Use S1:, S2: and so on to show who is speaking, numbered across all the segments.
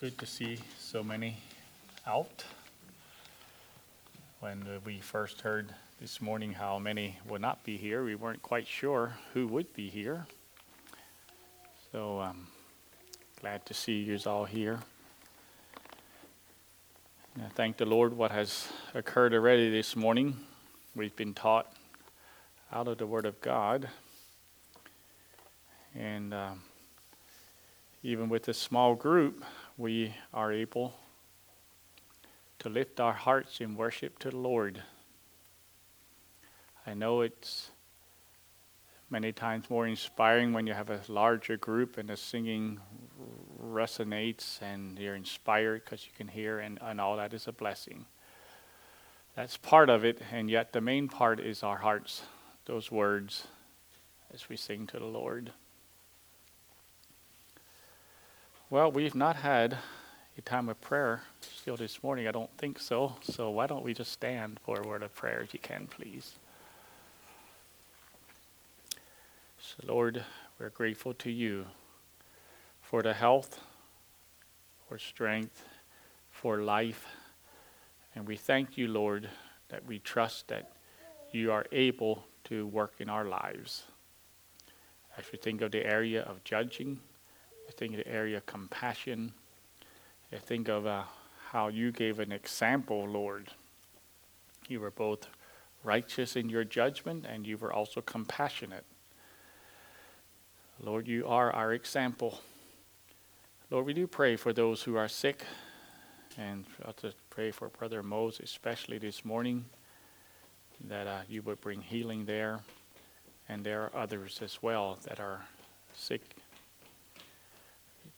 S1: good to see so many out. When we first heard this morning how many would not be here, we weren't quite sure who would be here. So um, glad to see you all here. And I thank the Lord what has occurred already this morning. We've been taught out of the Word of God. And um, even with a small group, we are able to lift our hearts in worship to the Lord. I know it's many times more inspiring when you have a larger group and the singing resonates and you're inspired because you can hear, and, and all that is a blessing. That's part of it, and yet the main part is our hearts, those words as we sing to the Lord. Well, we've not had a time of prayer still this morning. I don't think so. So why don't we just stand for a word of prayer if you can, please? So, Lord, we're grateful to you for the health, for strength, for life. And we thank you, Lord, that we trust that you are able to work in our lives. As we think of the area of judging, I think of the area of compassion. I think of uh, how you gave an example, Lord. You were both righteous in your judgment and you were also compassionate. Lord, you are our example. Lord, we do pray for those who are sick and I to pray for Brother Moses, especially this morning, that uh, you would bring healing there. And there are others as well that are sick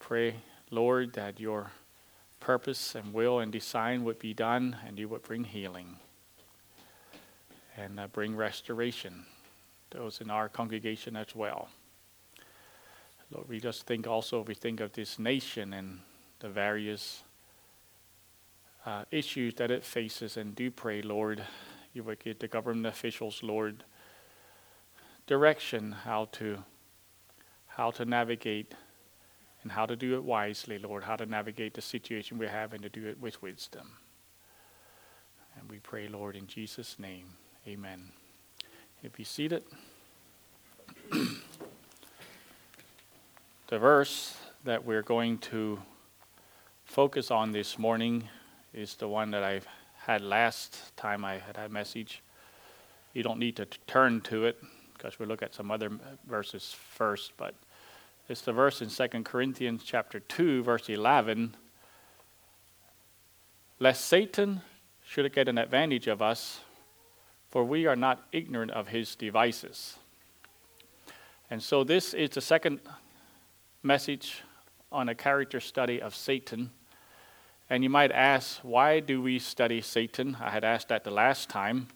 S1: pray, Lord, that your purpose and will and design would be done and you would bring healing and uh, bring restoration. Those in our congregation as well. Lord, we just think also, we think of this nation and the various uh, issues that it faces, and do pray, Lord, you would give the government officials, Lord, direction how to how to navigate and how to do it wisely, Lord, how to navigate the situation we have and to do it with wisdom. And we pray, Lord, in Jesus' name. Amen. If you seated, the verse that we're going to focus on this morning is the one that I had last time I had a message. You don't need to turn to it because we'll look at some other verses first, but it's the verse in 2 Corinthians chapter 2, verse 11. Lest Satan should get an advantage of us, for we are not ignorant of his devices. And so, this is the second message on a character study of Satan. And you might ask, why do we study Satan? I had asked that the last time.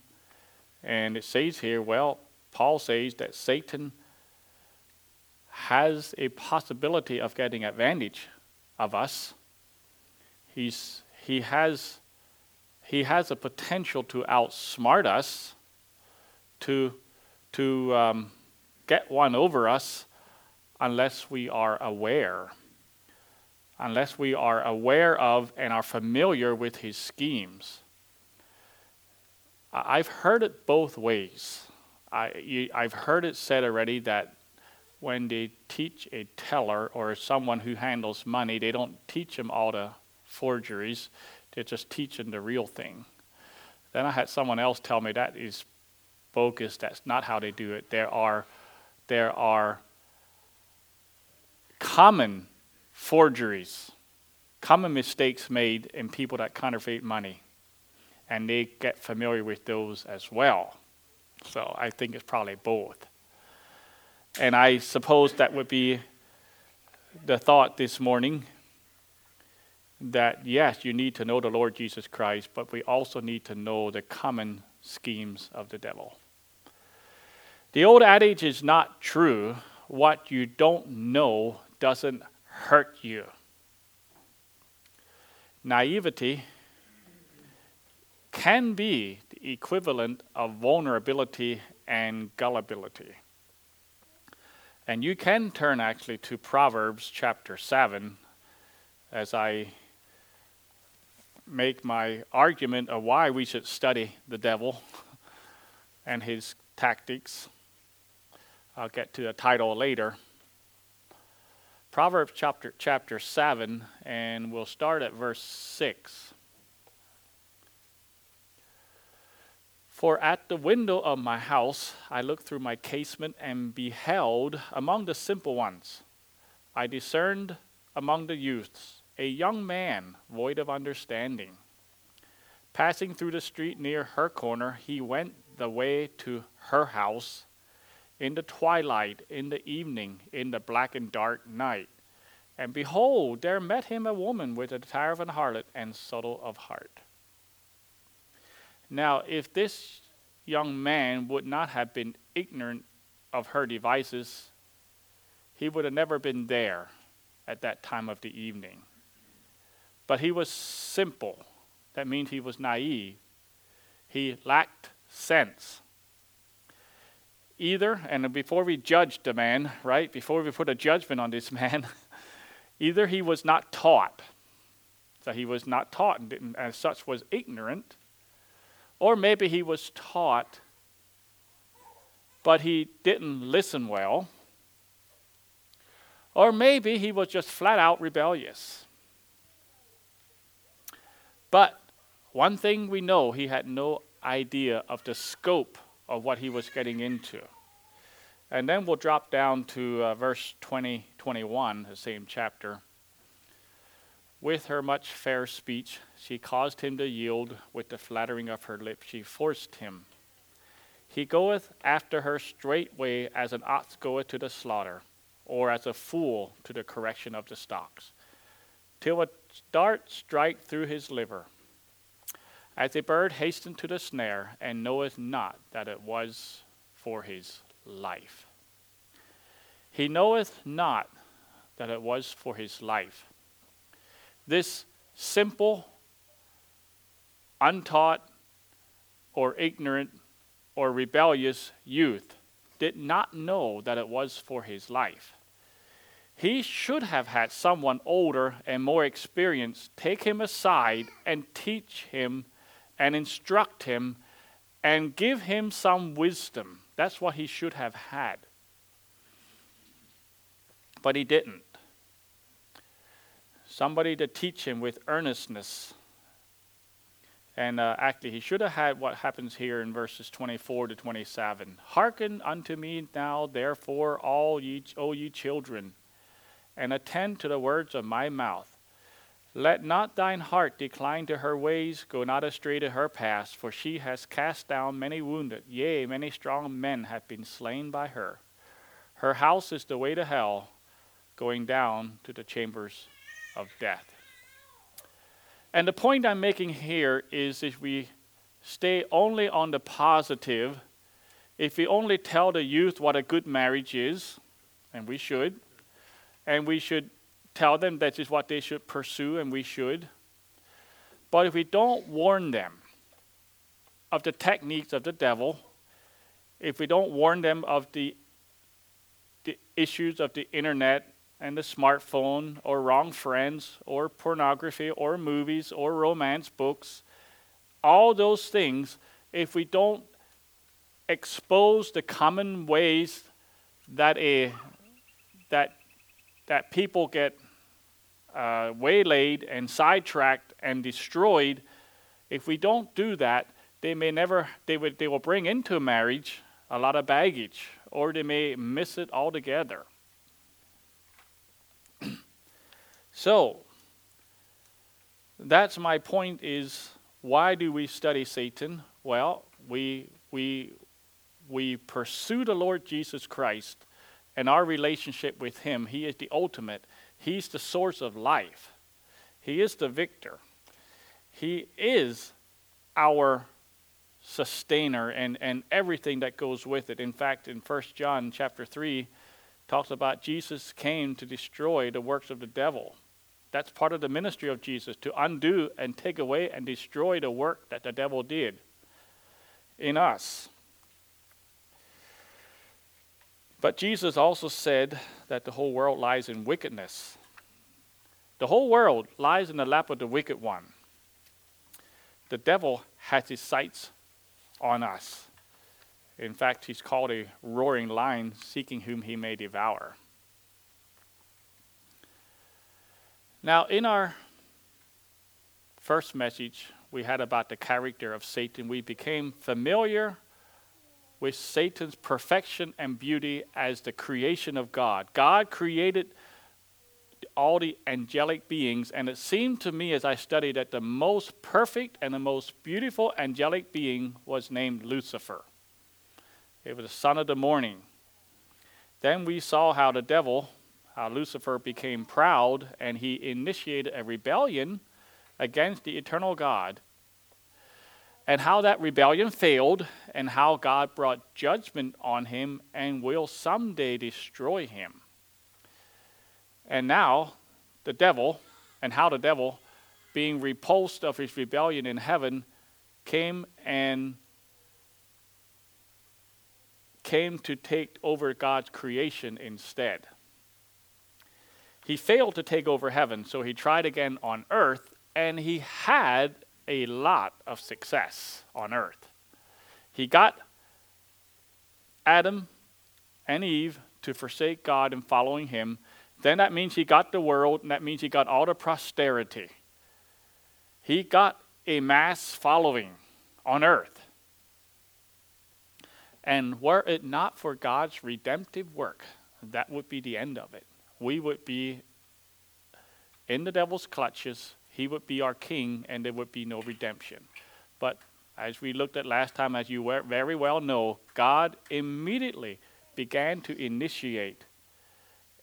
S1: And it says here, well, Paul says that Satan has a possibility of getting advantage of us. He's, he, has, he has a potential to outsmart us, to, to um, get one over us, unless we are aware. Unless we are aware of and are familiar with his schemes. I've heard it both ways. I, I've heard it said already that when they teach a teller or someone who handles money, they don't teach them all the forgeries, they just teach them the real thing. Then I had someone else tell me that is bogus, that's not how they do it. There are, there are common forgeries, common mistakes made in people that counterfeit money, and they get familiar with those as well. So I think it's probably both. And I suppose that would be the thought this morning that yes, you need to know the Lord Jesus Christ, but we also need to know the common schemes of the devil. The old adage is not true what you don't know doesn't hurt you. Naivety can be the equivalent of vulnerability and gullibility. And you can turn actually to Proverbs chapter 7. Uh, as I make my argument of why we should study the devil and his tactics. I'll get to the title later. Proverbs chapter, chapter 7, and we'll start at verse 6. For at the window of my house I looked through my casement and beheld among the simple ones, I discerned among the youths a young man void of understanding. Passing through the street near her corner, he went the way to her house in the twilight, in the evening, in the black and dark night. And behold, there met him a woman with the attire of an harlot and subtle of heart. Now, if this young man would not have been ignorant of her devices, he would have never been there at that time of the evening. But he was simple. That means he was naive. He lacked sense. Either, and before we judge the man, right, before we put a judgment on this man, either he was not taught, so he was not taught and as such was ignorant, or maybe he was taught, but he didn't listen well, or maybe he was just flat out rebellious. But one thing we know, he had no idea of the scope of what he was getting into. And then we'll drop down to uh, verse 20, 21, the same chapter. With her much fair speech, she caused him to yield. With the flattering of her lips, she forced him. He goeth after her straightway as an ox goeth to the slaughter, or as a fool to the correction of the stocks, till a dart strike through his liver. As a bird hastened to the snare, and knoweth not that it was for his life. He knoweth not that it was for his life. This simple, untaught, or ignorant, or rebellious youth did not know that it was for his life. He should have had someone older and more experienced take him aside and teach him and instruct him and give him some wisdom. That's what he should have had. But he didn't somebody to teach him with earnestness. And uh, actually, he should have had what happens here in verses 24 to 27. Hearken unto me now, therefore, all ye, O ye children, and attend to the words of my mouth. Let not thine heart decline to her ways, go not astray to her paths, for she has cast down many wounded, yea, many strong men have been slain by her. Her house is the way to hell, going down to the chambers of death. And the point I'm making here is if we stay only on the positive, if we only tell the youth what a good marriage is, and we should, and we should tell them that is what they should pursue, and we should. But if we don't warn them of the techniques of the devil, if we don't warn them of the, the issues of the internet and the smartphone or wrong friends or pornography or movies or romance books, all those things, if we don't expose the common ways that a that that people get uh, waylaid and sidetracked and destroyed, if we don't do that, they may never they would they will bring into marriage a lot of baggage, or they may miss it altogether. So, that's my point is why do we study Satan? Well, we we we pursue the Lord Jesus Christ and our relationship with him. He is the ultimate. He's the source of life. He is the victor. He is our sustainer and, and everything that goes with it. In fact, in 1 John chapter 3, talks about Jesus came to destroy the works of the devil. That's part of the ministry of Jesus to undo and take away and destroy the work that the devil did in us. But Jesus also said that the whole world lies in wickedness. The whole world lies in the lap of the wicked one. The devil has his sights on us. In fact, he's called a roaring lion, seeking whom he may devour. Now, in our first message we had about the character of Satan, we became familiar with Satan's perfection and beauty as the creation of God. God created all the angelic beings, and it seemed to me as I studied that the most perfect and the most beautiful angelic being was named Lucifer. It was the son of the morning. Then we saw how the devil, how Lucifer became proud, and he initiated a rebellion against the eternal God and how that rebellion failed, and how God brought judgment on him and will someday destroy him. And now, the devil, and how the devil, being repulsed of his rebellion in heaven, came and came to take over God's creation instead. He failed to take over heaven, so he tried again on earth, and he had a lot of success on earth. He got Adam and Eve to forsake God and following him. Then that means he got the world, and that means he got all the prosperity. He got a mass following on earth. And were it not for God's redemptive work, that would be the end of it. We would be in the devil's clutches he would be our king, and there would be no redemption. But as we looked at last time, as you very well know, God immediately began to initiate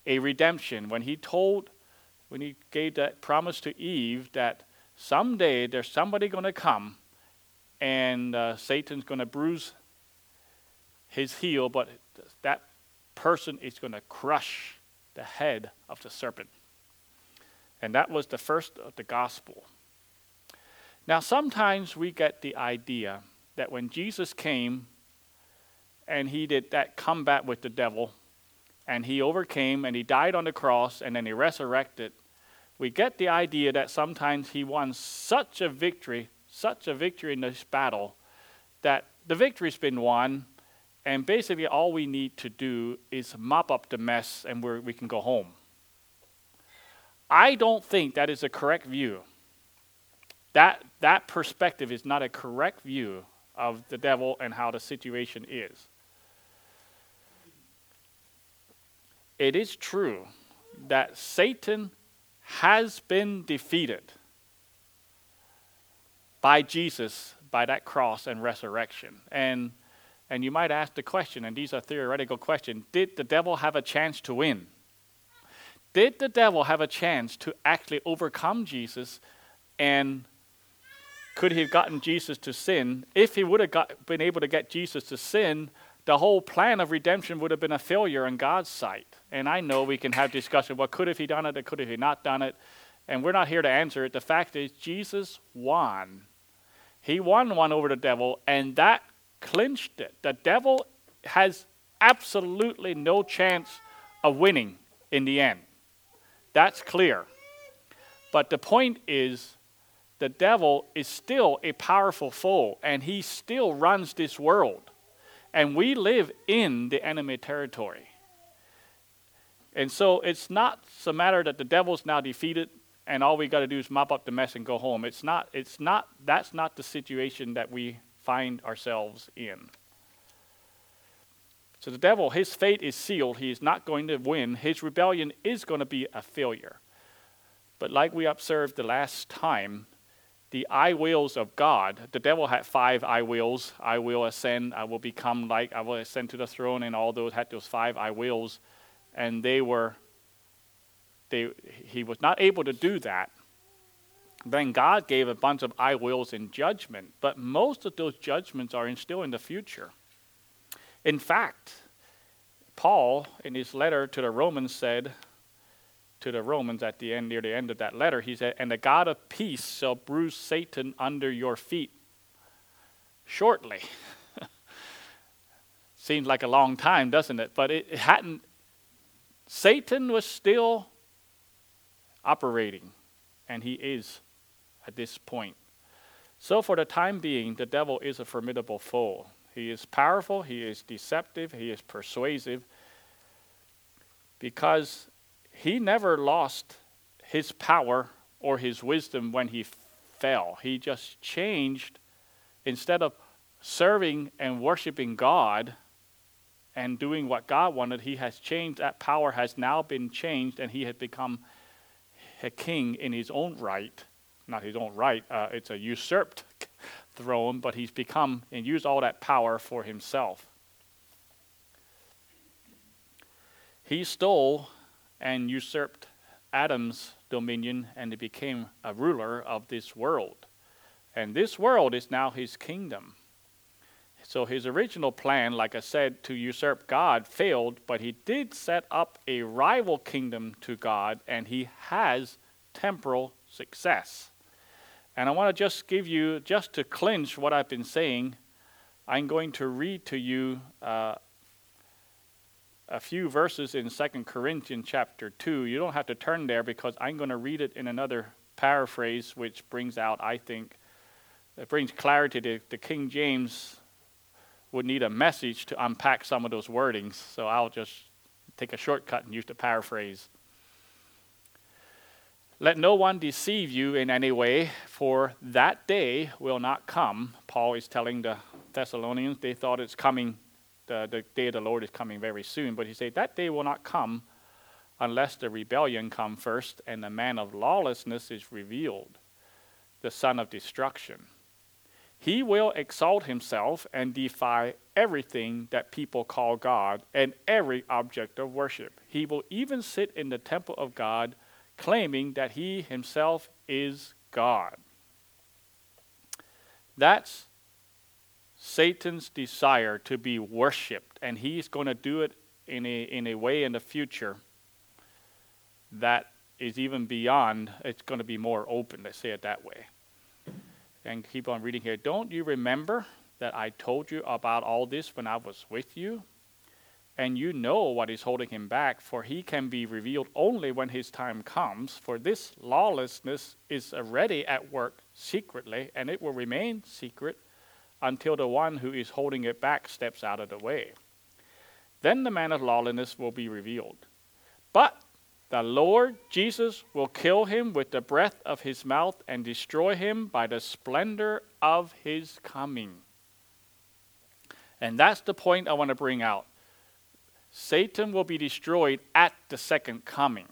S1: a redemption when He told, when He gave that promise to Eve that someday there's somebody going to come and uh, Satan's going to bruise his heel, but that person is going to crush the head of the serpent. And that was the first of the gospel. Now, sometimes we get the idea that when Jesus came and he did that combat with the devil, and he overcame and he died on the cross and then he resurrected, we get the idea that sometimes he won such a victory, such a victory in this battle, that the victory's been won, and basically all we need to do is mop up the mess and we can go home. I don't think that is a correct view. That, that perspective is not a correct view of the devil and how the situation is. It is true that Satan has been defeated by Jesus by that cross and resurrection. And and you might ask the question, and these are theoretical questions, did the devil have a chance to win? Did the devil have a chance to actually overcome Jesus? And could he have gotten Jesus to sin? If he would have got, been able to get Jesus to sin, the whole plan of redemption would have been a failure in God's sight. And I know we can have discussion. Well, could have he done it or could have he not done it? And we're not here to answer it. The fact is, Jesus won. He won one over the devil, and that clinched it. The devil has absolutely no chance of winning in the end. That's clear. But the point is, the devil is still a powerful foe, and he still runs this world. And we live in the enemy territory. And so it's not a matter that the devil's now defeated and all we got to do is mop up the mess and go home. It's not, it's not, that's not the situation that we find ourselves in. So the devil, his fate is sealed. He is not going to win. His rebellion is going to be a failure. But like we observed the last time, the I wills of God, the devil had five I wills. I will ascend, I will become like, I will ascend to the throne, and all those had those five I wills. And they were, they, he was not able to do that. Then God gave a bunch of I wills in judgment, but most of those judgments are in, still in the future. In fact, Paul, in his letter to the Romans, said to the Romans at the end, near the end of that letter, he said, And the God of peace shall bruise Satan under your feet shortly. Seems like a long time, doesn't it? But it, it hadn't, Satan was still operating, and he is at this point. So, for the time being, the devil is a formidable foe. He is powerful, he is deceptive, he is persuasive, because he never lost his power or his wisdom when he fell. He just changed, instead of serving and worshiping God and doing what God wanted, he has changed. That power has now been changed, and he has become a king in his own right. Not his own right, uh, it's a usurped throne, but he's become and used all that power for himself. He stole and usurped Adam's dominion and he became a ruler of this world. And this world is now his kingdom. So his original plan, like I said, to usurp God failed, but he did set up a rival kingdom to God and he has temporal success. And I want to just give you, just to clinch what I've been saying, I'm going to read to you uh, a few verses in Second Corinthians chapter 2. You don't have to turn there because I'm going to read it in another paraphrase, which brings out, I think, it brings clarity to the King James would need a message to unpack some of those wordings. So I'll just take a shortcut and use the paraphrase. Let no one deceive you in any way, for that day will not come. Paul is telling the Thessalonians they thought it's coming the, the day of the Lord is coming very soon. But he said, That day will not come unless the rebellion come first and the man of lawlessness is revealed, the son of destruction. He will exalt himself and defy everything that people call God and every object of worship. He will even sit in the temple of God, claiming that he himself is God. That's Satan's desire to be worshiped, and he's going to do it in a, in a way in the future that is even beyond, it's going to be more open, let's say it that way. And keep on reading here. Don't you remember that I told you about all this when I was with you? And you know what is holding him back, for he can be revealed only when his time comes. For this lawlessness is already at work secretly, and it will remain secret until the one who is holding it back steps out of the way. Then the man of lawlessness will be revealed. But the Lord Jesus will kill him with the breath of his mouth and destroy him by the splendor of his coming. And that's the point I want to bring out. Satan will be destroyed at the second coming.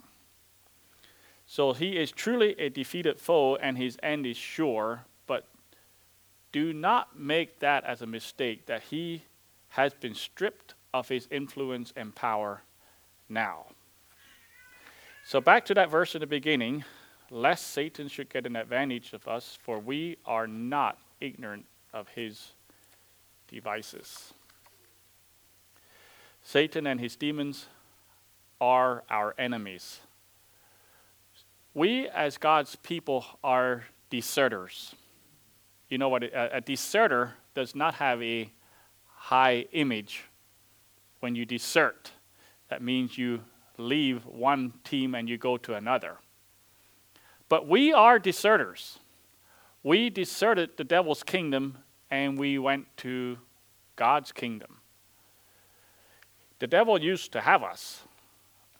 S1: So he is truly a defeated foe, and his end is sure, but do not make that as a mistake that he has been stripped of his influence and power now. So, back to that verse in the beginning lest Satan should get an advantage of us, for we are not ignorant of his devices. Satan and his demons are our enemies. We, as God's people, are deserters you know what, a, a deserter does not have a high image when you desert. That means you leave one team and you go to another. But we are deserters. We deserted the devil's kingdom and we went to God's kingdom. The devil used to have us.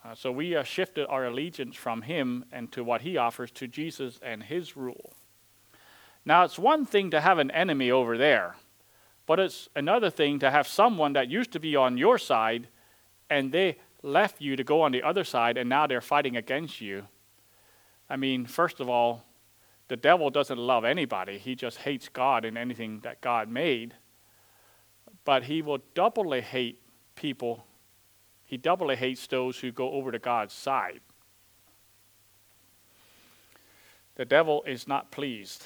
S1: Uh, so we uh, shifted our allegiance from him and to what he offers to Jesus and his rule. Now, it's one thing to have an enemy over there, but it's another thing to have someone that used to be on your side and they left you to go on the other side and now they're fighting against you. I mean, first of all, the devil doesn't love anybody, he just hates God and anything that God made. But he will doubly hate people, he doubly hates those who go over to God's side. The devil is not pleased.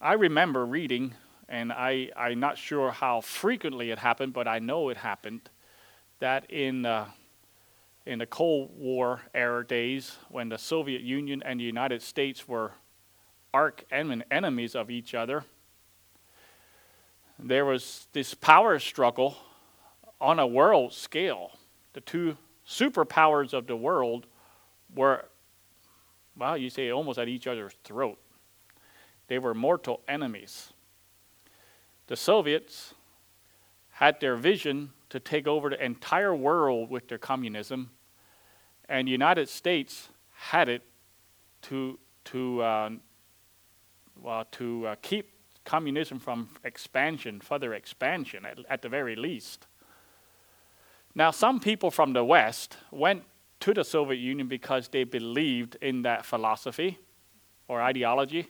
S1: I remember reading, and I, I'm not sure how frequently it happened, but I know it happened, that in, uh, in the Cold War era days, when the Soviet Union and the United States were arch enemies of each other, there was this power struggle on a world scale. The two superpowers of the world were well, you say almost at each other's throat. They were mortal enemies. The Soviets had their vision to take over the entire world with their communism, and the United States had it to to uh, well, to uh, keep communism from expansion, further expansion, at, at the very least. Now, some people from the West went to the Soviet Union because they believed in that philosophy or ideology,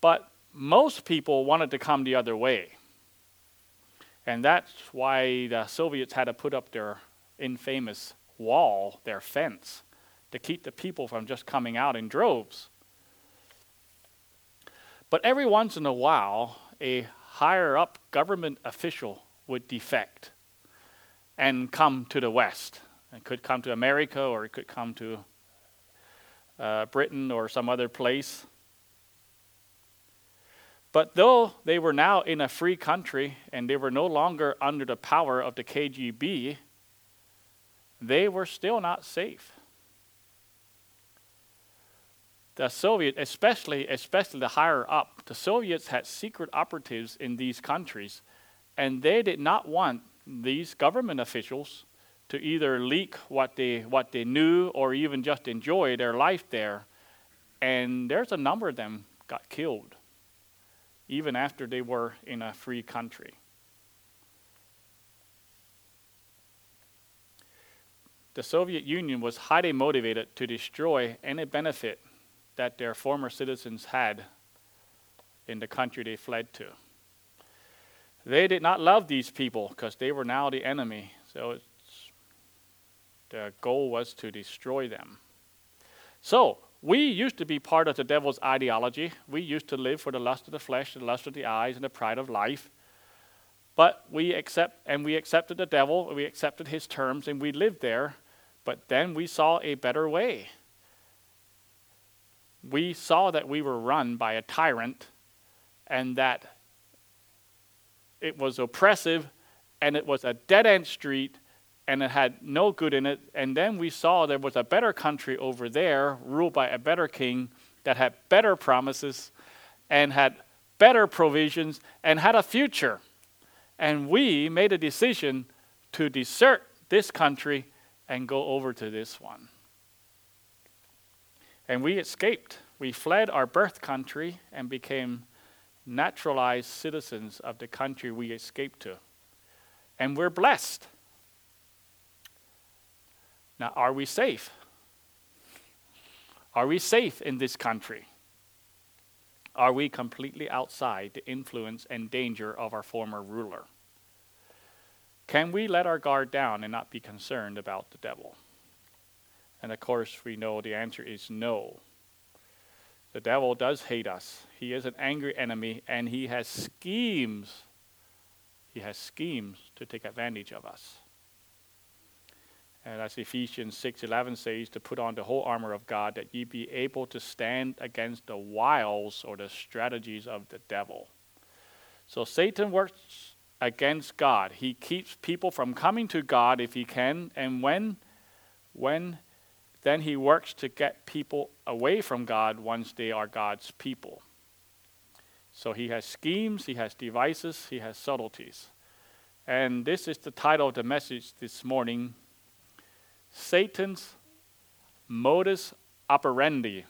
S1: but most people wanted to come the other way. And that's why the Soviets had to put up their infamous wall, their fence, to keep the people from just coming out in droves. But every once in a while, a higher up government official would defect and come to the West. It could come to America or it could come to uh, Britain or some other place. But though they were now in a free country and they were no longer under the power of the KGB, they were still not safe the Soviet, especially especially the higher up, the Soviets had secret operatives in these countries, and they did not want these government officials to either leak what they what they knew or even just enjoy their life there. And there's a number of them got killed, even after they were in a free country. The Soviet Union was highly motivated to destroy any benefit that their former citizens had in the country they fled to. They did not love these people because they were now the enemy. So the goal was to destroy them. So we used to be part of the devil's ideology. We used to live for the lust of the flesh, the lust of the eyes, and the pride of life. But we accept and we accepted the devil, we accepted his terms, and we lived there. But then we saw a better way we saw that we were run by a tyrant and that it was oppressive and it was a dead end street and it had no good in it. And then we saw there was a better country over there, ruled by a better king that had better promises and had better provisions and had a future. And we made a decision to desert this country and go over to this one. And we escaped. We fled our birth country and became naturalized citizens of the country we escaped to. And we're blessed. Now, are we safe? Are we safe in this country? Are we completely outside the influence and danger of our former ruler? Can we let our guard down and not be concerned about the devil? And of course, we know the answer is no. The devil does hate us. He is an angry enemy and he has schemes. He has schemes to take advantage of us. And as Ephesians 6:11 says to put on the whole armor of God that ye be able to stand against the wiles or the strategies of the devil. So Satan works against God. He keeps people from coming to God if he can and when when then he works to get people away from God once they are God's people. So he has schemes, he has devices, he has subtleties. And this is the title of the message this morning Satan's modus operandi.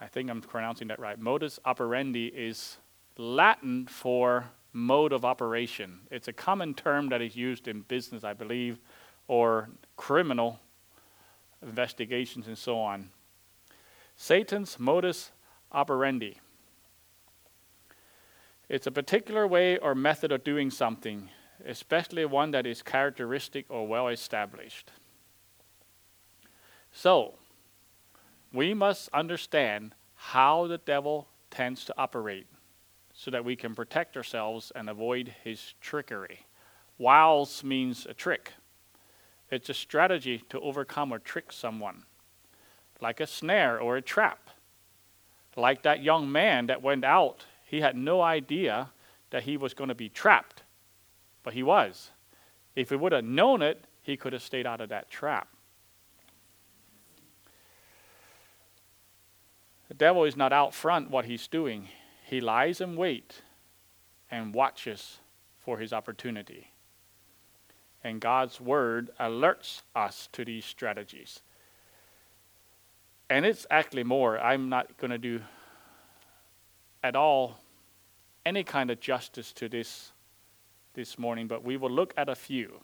S1: I think I'm pronouncing that right. Modus operandi is Latin for mode of operation. It's a common term that is used in business, I believe, or criminal investigations and so on. Satan's modus operandi. It's a particular way or method of doing something, especially one that is characteristic or well established. So, we must understand how the devil tends to operate so that we can protect ourselves and avoid his trickery. Wiles means a trick. It's a strategy to overcome or trick someone, like a snare or a trap. Like that young man that went out, he had no idea that he was going to be trapped, but he was. If he would have known it, he could have stayed out of that trap. The devil is not out front what he's doing. He lies in wait and watches for his opportunity. And God's word alerts us to these strategies. And it's actually more. I'm not going to do at all any kind of justice to this this morning, but we will look at a few.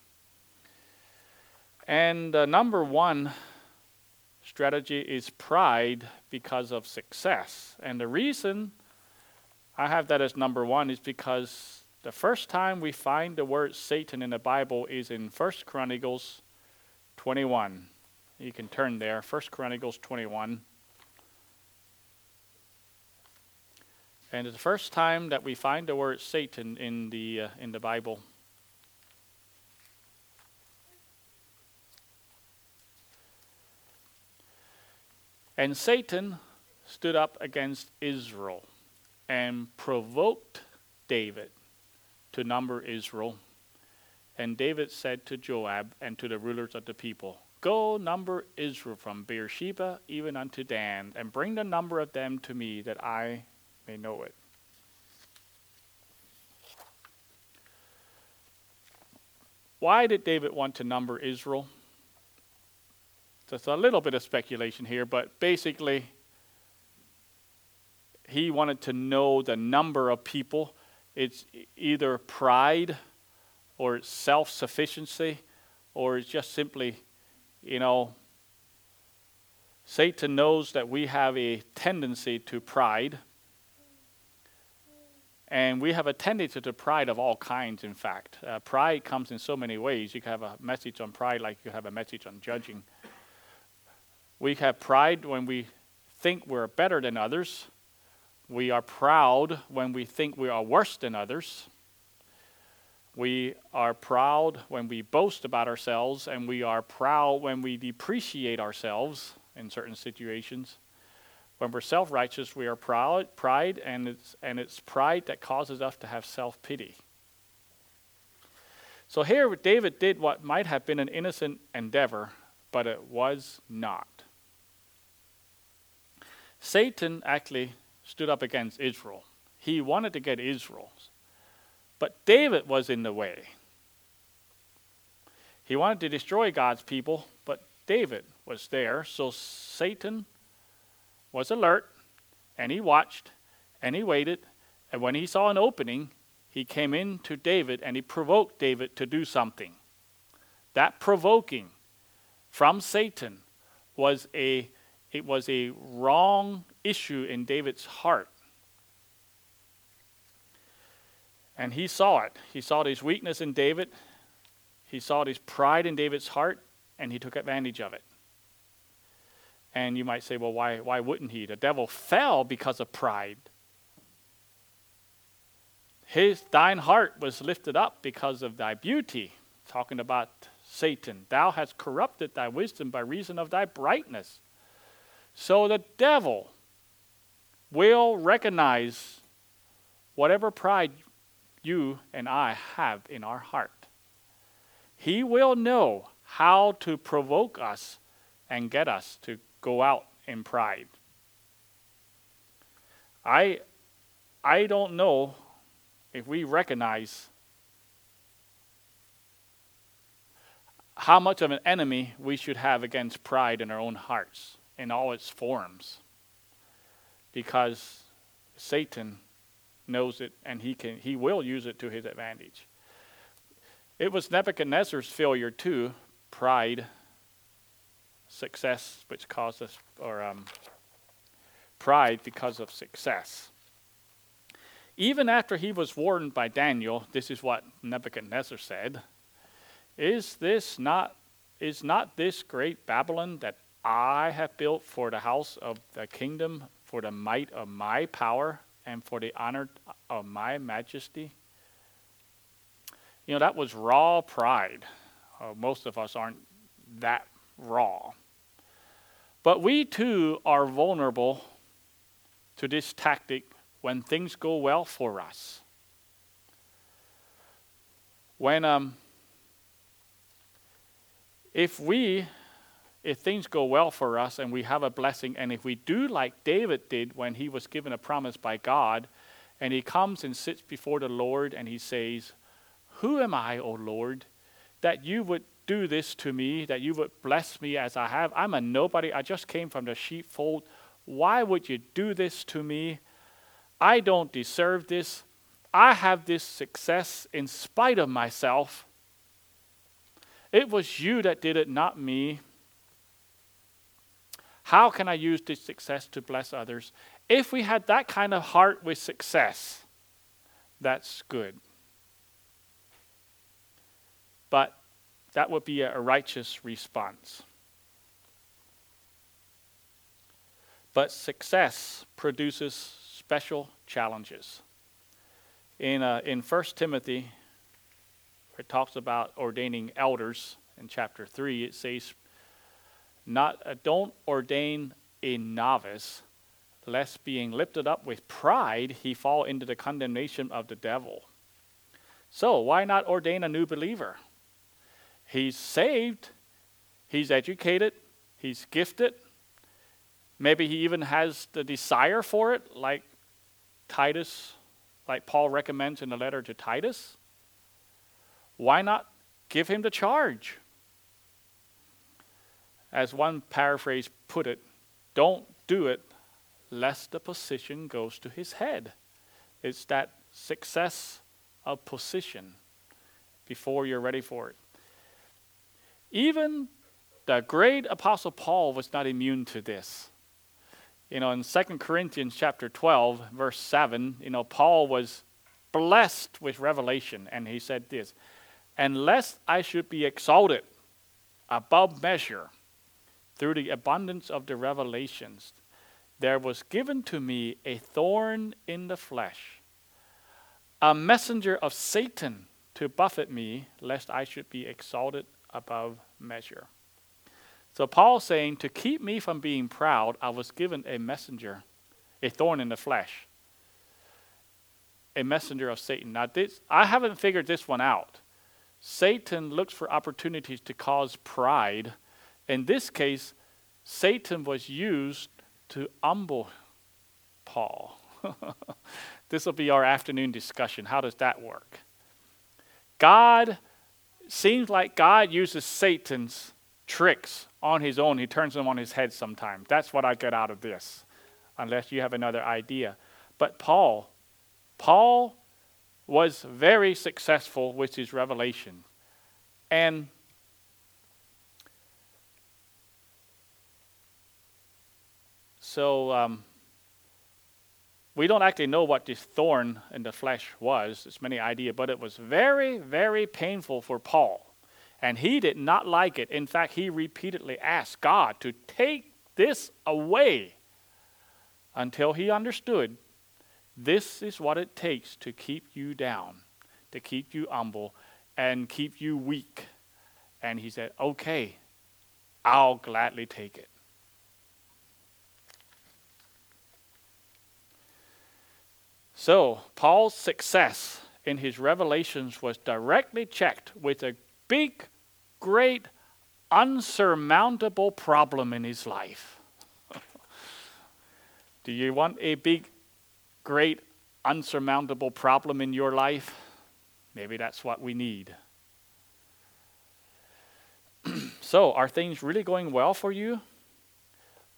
S1: And uh, number one strategy is pride because of success. And the reason I have that as number one is because the first time we find the word Satan in the Bible is in 1 Chronicles 21. You can turn there, 1 Chronicles 21. And it's the first time that we find the word Satan in the, uh, in the Bible. And Satan stood up against Israel and provoked David to number Israel. And David said to Joab and to the rulers of the people, Go number Israel from Beersheba even unto Dan, and bring the number of them to me, that I may know it. Why did David want to number Israel? Just a little bit of speculation here, but basically, he wanted to know the number of people. It's either pride or self sufficiency or it's just simply, you know, Satan knows that we have a tendency to pride. And we have a tendency to pride of all kinds, in fact. Uh, pride comes in so many ways. You can have a message on pride like you have a message on judging. We have pride when we think we're better than others. We are proud when we think we are worse than others. We are proud when we boast about ourselves, and we are proud when we depreciate ourselves in certain situations. When we're self righteous, we are proud, pride, and it's, and it's pride that causes us to have self pity. So here, David did what might have been an innocent endeavor, but it was not. Satan actually stood up against Israel. He wanted to get Israel, but David was in the way. He wanted to destroy God's people, but David was there, so Satan was alert, and he watched, and he waited, and when he saw an opening, he came in to David and he provoked David to do something. That provoking from Satan was a it was a wrong issue in David's heart. And he saw it. He saw his weakness in David. He saw his pride in David's heart, and he took advantage of it. And you might say, well, why, why wouldn't he? The devil fell because of pride. His thine heart was lifted up because of thy beauty, talking about Satan. Thou hast corrupted thy wisdom by reason of thy brightness. So the devil will recognize whatever pride you and I have in our heart. He will know how to provoke us and get us to go out in pride. I, I don't know if we recognize how much of an enemy we should have against pride in our own hearts in all its forms because Satan knows it and he can he will use it to his advantage. It was Nebuchadnezzar's failure too, pride success, which caused us, or um, pride because of success. Even after he was warned by Daniel, this is what Nebuchadnezzar said: "Is this not is not this great Babylon that I have built for the house of the kingdom, for the might of my power, and for the honor of my majesty?" You know that was raw pride. Uh, most of us aren't that raw. But we too are vulnerable to this tactic when things go well for us. When, um, if we, if things go well for us and we have a blessing, and if we do like David did when he was given a promise by God, and he comes and sits before the Lord and he says, Who am I, O Lord, that you would do this to me, that you would bless me as I have? I'm a nobody. I just came from the sheepfold. Why would you do this to me? I don't deserve this. I have this success in spite of myself. It was you that did it, not me. How can I use this success to bless others? If we had that kind of heart with success, that's good. But that would be a righteous response. But success produces special challenges. In, uh, in 1 Timothy, it talks about ordaining elders in chapter 3, it says, not, uh, Don't ordain a novice, lest being lifted up with pride he fall into the condemnation of the devil. So, why not ordain a new believer? He's saved, he's educated, he's gifted. Maybe he even has the desire for it, like Titus, like Paul recommends in the letter to Titus. Why not give him the charge? As one paraphrase put it, don't do it lest the position goes to his head. It's that success of position before you're ready for it. Even the great apostle Paul was not immune to this. You know, in 2 Corinthians chapter 12, verse 7, you know, Paul was blessed with revelation, and he said this, and lest I should be exalted above measure through the abundance of the revelations, there was given to me a thorn in the flesh, a messenger of Satan to buffet me, lest I should be exalted above measure. So Paul's saying, to keep me from being proud, I was given a messenger, a thorn in the flesh, a messenger of Satan. Now, this, I haven't figured this one out. Satan looks for opportunities to cause pride in this case, Satan was used to humble Paul. this will be our afternoon discussion. How does that work? God seems like God uses Satan's tricks on his own. He turns them on his head sometimes. That's what I get out of this, unless you have another idea. But Paul, Paul was very successful with his revelation. And So um, we don't actually know what this thorn in the flesh was. There's many ideas, but it was very, very painful for Paul. And he did not like it. In fact, he repeatedly asked God to take this away until he understood this is what it takes to keep you down, to keep you humble, and keep you weak. And he said, Okay, I'll gladly take it. So, Paul's success in his revelations was directly checked with a big, great, unsurmountable problem in his life. Do you want a big, great, unsurmountable problem in your life? Maybe that's what we need. so, are things really going well for you?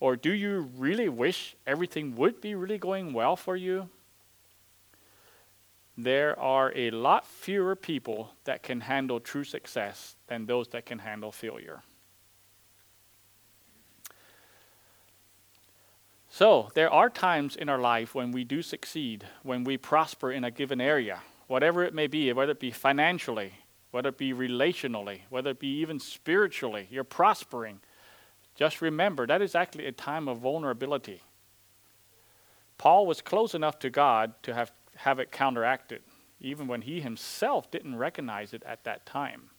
S1: Or do you really wish everything would be really going well for you? There are a lot fewer people that can handle true success than those that can handle failure. So, there are times in our life when we do succeed, when we prosper in a given area, whatever it may be, whether it be financially, whether it be relationally, whether it be even spiritually, you're prospering. Just remember that is actually a time of vulnerability. Paul was close enough to God to have have it counteracted, even when he himself didn't recognize it at that time.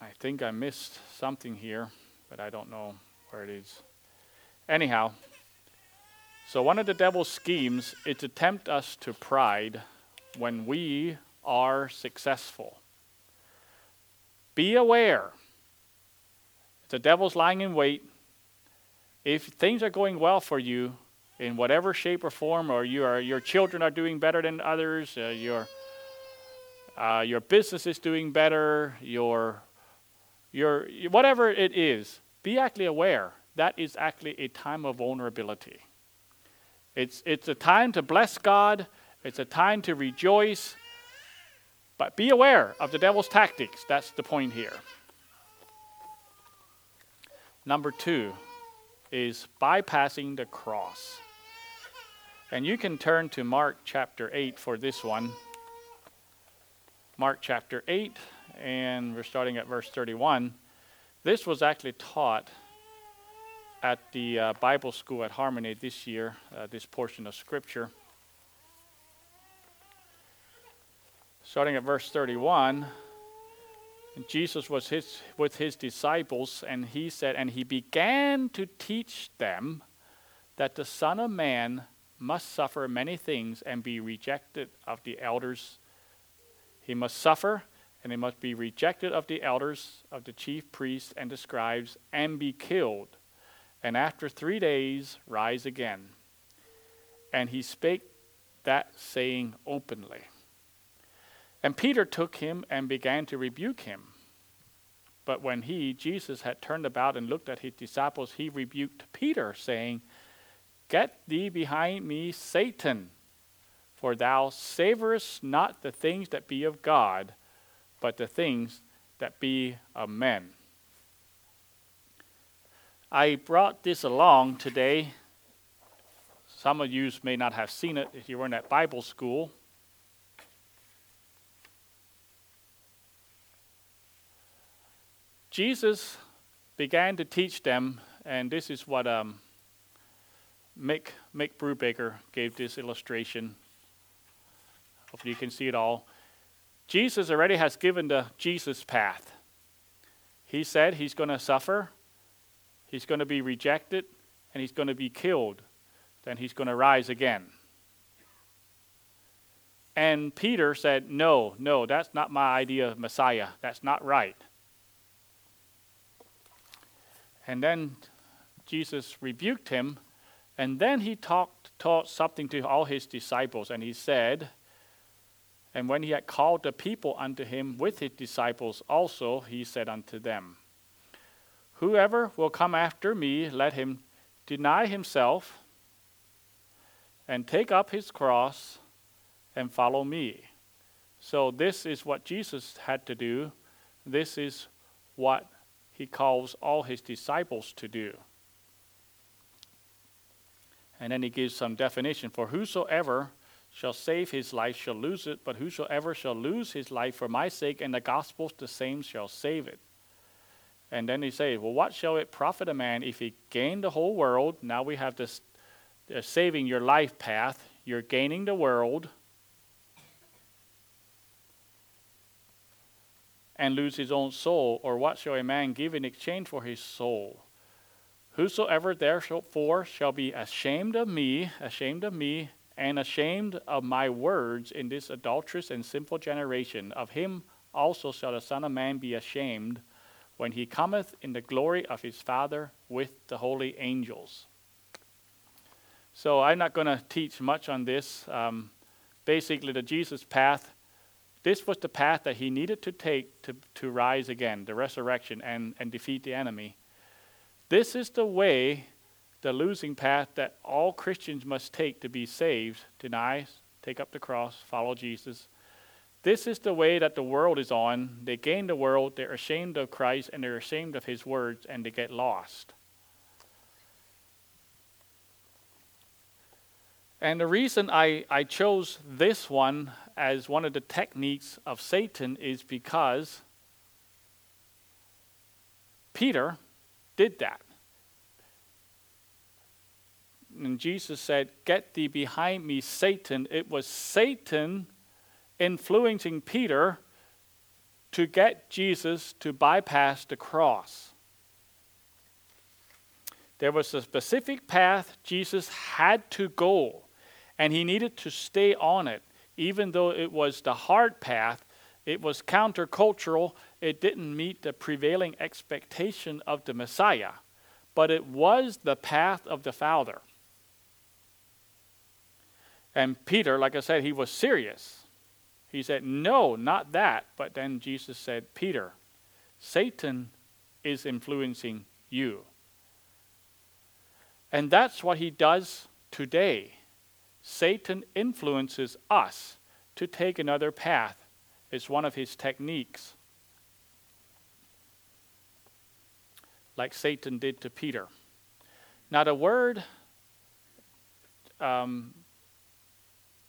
S1: I think I missed something here, but I don't know where it is. Anyhow, so one of the devil's schemes is to tempt us to pride when we are successful. Be aware. The devil's lying in wait. If things are going well for you, in whatever shape or form, or you are, your children are doing better than others, uh, your, uh, your business is doing better, your, your, whatever it is, be actually aware that is actually a time of vulnerability. It's, it's a time to bless God, it's a time to rejoice, but be aware of the devil's tactics. That's the point here. Number two is bypassing the cross. And you can turn to Mark chapter 8 for this one. Mark chapter 8, and we're starting at verse 31. This was actually taught at the uh, Bible school at Harmony this year, uh, this portion of Scripture. Starting at verse 31, Jesus was his, with his disciples, and he said, And he began to teach them that the Son of Man must suffer many things and be rejected of the elders. He must suffer, and he must be rejected of the elders, of the chief priests, and the scribes, and be killed and after three days rise again. And he spake that saying openly. And Peter took him and began to rebuke him. But when he, Jesus, had turned about and looked at his disciples, he rebuked Peter, saying, Get thee behind me, Satan, for thou savorest not the things that be of God, but the things that be of men. I brought this along today. Some of you may not have seen it if you weren't at Bible school. Jesus began to teach them, and this is what um, Mick, Mick Brubaker gave this illustration. Hopefully, you can see it all. Jesus already has given the Jesus path. He said he's going to suffer, he's going to be rejected and he's going to be killed. Then he's going to rise again. And Peter said, No, no, that's not my idea of Messiah. That's not right. And then Jesus rebuked him, and then he talked, taught something to all his disciples, and he said, And when he had called the people unto him with his disciples also, he said unto them, Whoever will come after me, let him deny himself and take up his cross and follow me. So, this is what Jesus had to do. This is what he calls all his disciples to do. And then he gives some definition for whosoever shall save his life shall lose it, but whosoever shall lose his life for my sake and the gospel's, the same shall save it. And then he says, Well, what shall it profit a man if he gain the whole world? Now we have this uh, saving your life path. You're gaining the world and lose his own soul. Or what shall a man give in exchange for his soul? Whosoever therefore shall be ashamed of me, ashamed of me, and ashamed of my words in this adulterous and sinful generation, of him also shall the Son of Man be ashamed when he cometh in the glory of his Father with the holy angels. So I'm not going to teach much on this. Um, basically, the Jesus path, this was the path that he needed to take to, to rise again, the resurrection, and, and defeat the enemy. This is the way, the losing path that all Christians must take to be saved deny, take up the cross, follow Jesus, this is the way that the world is on. They gain the world, they're ashamed of Christ, and they're ashamed of his words, and they get lost. And the reason I, I chose this one as one of the techniques of Satan is because Peter did that. And Jesus said, Get thee behind me, Satan. It was Satan influencing Peter to get Jesus to bypass the cross. There was a specific path Jesus had to go, and he needed to stay on it, even though it was the hard path, it was countercultural, it didn't meet the prevailing expectation of the Messiah, but it was the path of the Father. And Peter, like I said, he was serious. He said, No, not that. But then Jesus said, Peter, Satan is influencing you. And that's what he does today. Satan influences us to take another path. It's one of his techniques. Like Satan did to Peter. Now, the word, um,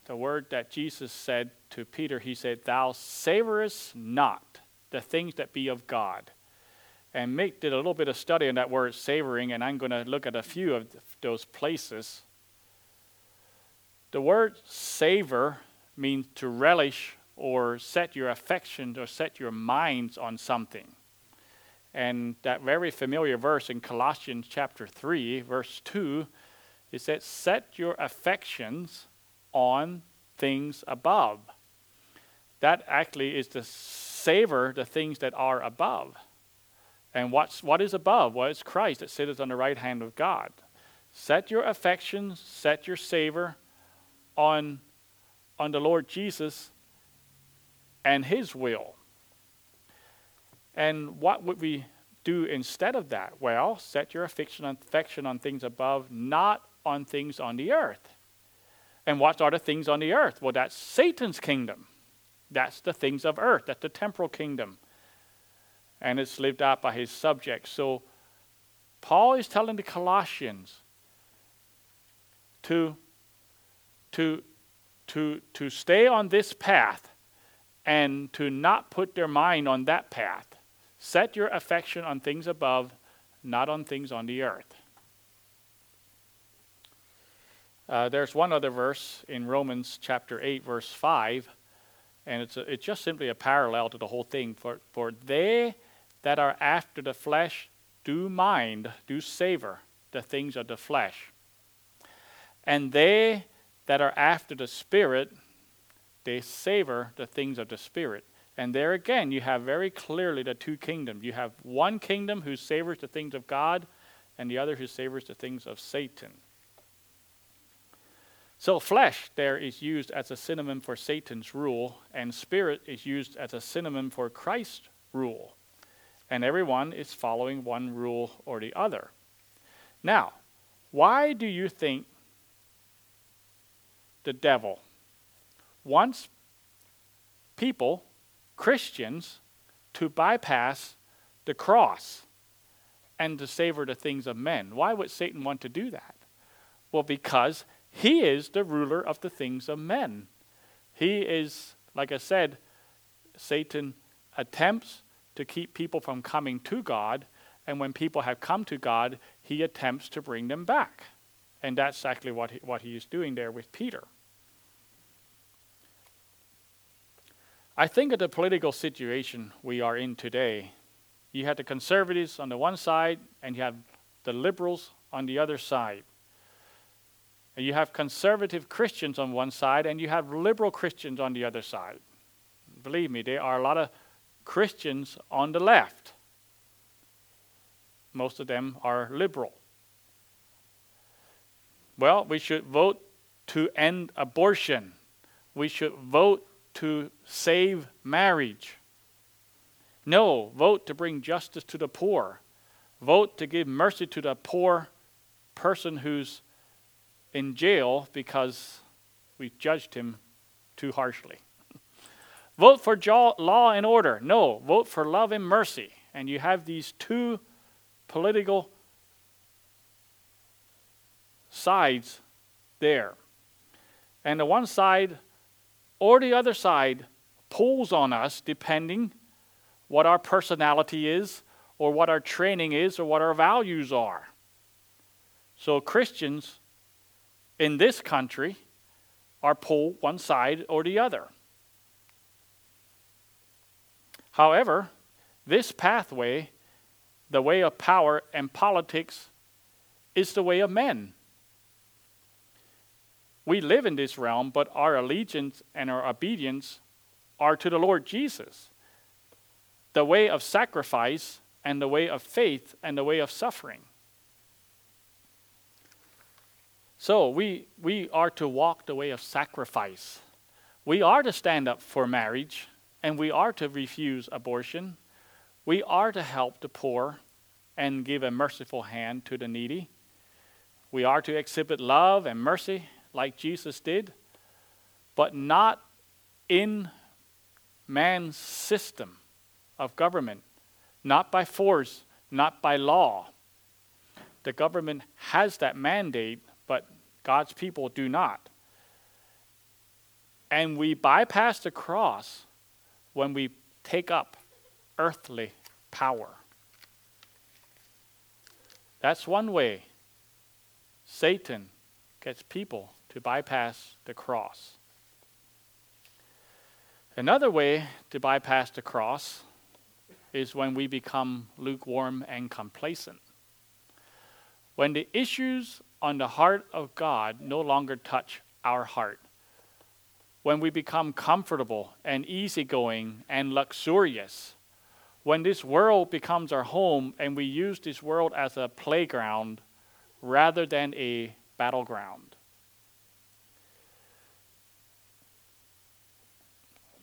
S1: the word that Jesus said to Peter, he said, Thou savorest not the things that be of God. And Mick did a little bit of study on that word savoring, and I'm going to look at a few of those places. The word savor means to relish or set your affections or set your minds on something. And that very familiar verse in Colossians chapter 3, verse 2, it says, Set your affections on things above. That actually is to savor the things that are above. And what's, what is above? Well, it's Christ that sitteth on the right hand of God. Set your affections, set your savor on, on the Lord Jesus and His will. And what would we do instead of that? Well, set your affection on, affection on things above, not on things on the earth. And what are the things on the earth? Well, that's Satan's kingdom. That's the things of earth. That's the temporal kingdom and it's lived out by his subjects. So Paul is telling the Colossians to, to, to, to stay on this path and to not put their mind on that path. Set your affection on things above, not on things on the earth. Uh, there's one other verse in Romans chapter 8, verse 5, and it's, a, it's just simply a parallel to the whole thing. For, for they that are after the flesh do mind, do savor the things of the flesh. And they that are after the Spirit, they savor the things of the Spirit. And there again, you have very clearly the two kingdoms. You have one kingdom who savors the things of God, and the other who savors the things of Satan. So, flesh there is used as a synonym for Satan's rule, and spirit is used as a synonym for Christ's rule and everyone is following one rule or the other. Now, why do you think the devil wants people, Christians, to bypass the cross and to savor the things of men? Why would Satan want to do that? Well, because he is the ruler of the things of men. He is, like I said, Satan attempts to keep people from coming to God. And when people have come to God, he attempts to bring them back. And that's exactly what he, what he is doing there with Peter. I think of the political situation we are in today. You have the conservatives on the one side, and you have the liberals on the other side. And you have conservative Christians on one side, and you have liberal Christians on the other side. Believe me, there are a lot of Christians on the left. Most of them are liberal. Well, we should vote to end abortion. We should vote to save marriage. No, vote to bring justice to the poor. Vote to give mercy to the poor person who's in jail because we judged him too harshly. Vote for law and order. No, vote for love and mercy. And you have these two political sides there. And the one side or the other side pulls on us depending what our personality is or what our training is or what our values are. So Christians in this country are pulled one side or the other. However, this pathway, the way of power and politics, is the way of men. We live in this realm, but our allegiance and our obedience are to the Lord Jesus. The way of sacrifice and the way of faith and the way of suffering. So we, we are to walk the way of sacrifice. We are to stand up for marriage, and we are to refuse abortion. We are to help the poor and give a merciful hand to the needy. We are to exhibit love and mercy like Jesus did, but not in man's system of government, not by force, not by law. The government has that mandate, but God's people do not. And we bypass the cross when we take up earthly power. That's one way Satan gets people to bypass the cross. Another way to bypass the cross is when we become lukewarm and complacent. When the issues on the heart of God no longer touch our heart. When we become comfortable and easygoing and luxurious, when this world becomes our home and we use this world as a playground rather than a battleground.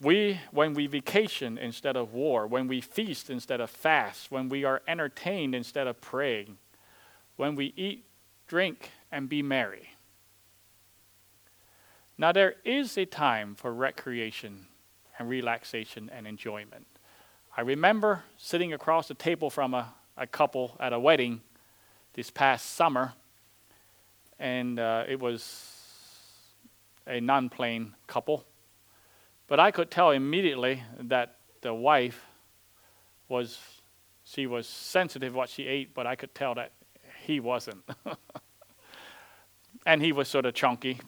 S1: We, when we vacation instead of war, when we feast instead of fast, when we are entertained instead of praying, when we eat drink, and be merry. Now, there is a time for recreation and relaxation and enjoyment. I remember sitting across the table from a, a couple at a wedding this past summer, and uh, it was a non plain couple. But I could tell immediately that the wife was, she was sensitive what she ate, but I could tell that he wasn't. and he was sort of chunky.